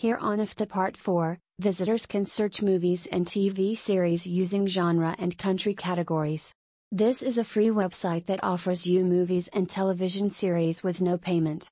Here on Afdah Part 4, visitors can search movies and TV series using genre and country categories. This is a free website that offers you movies and television series with no payment.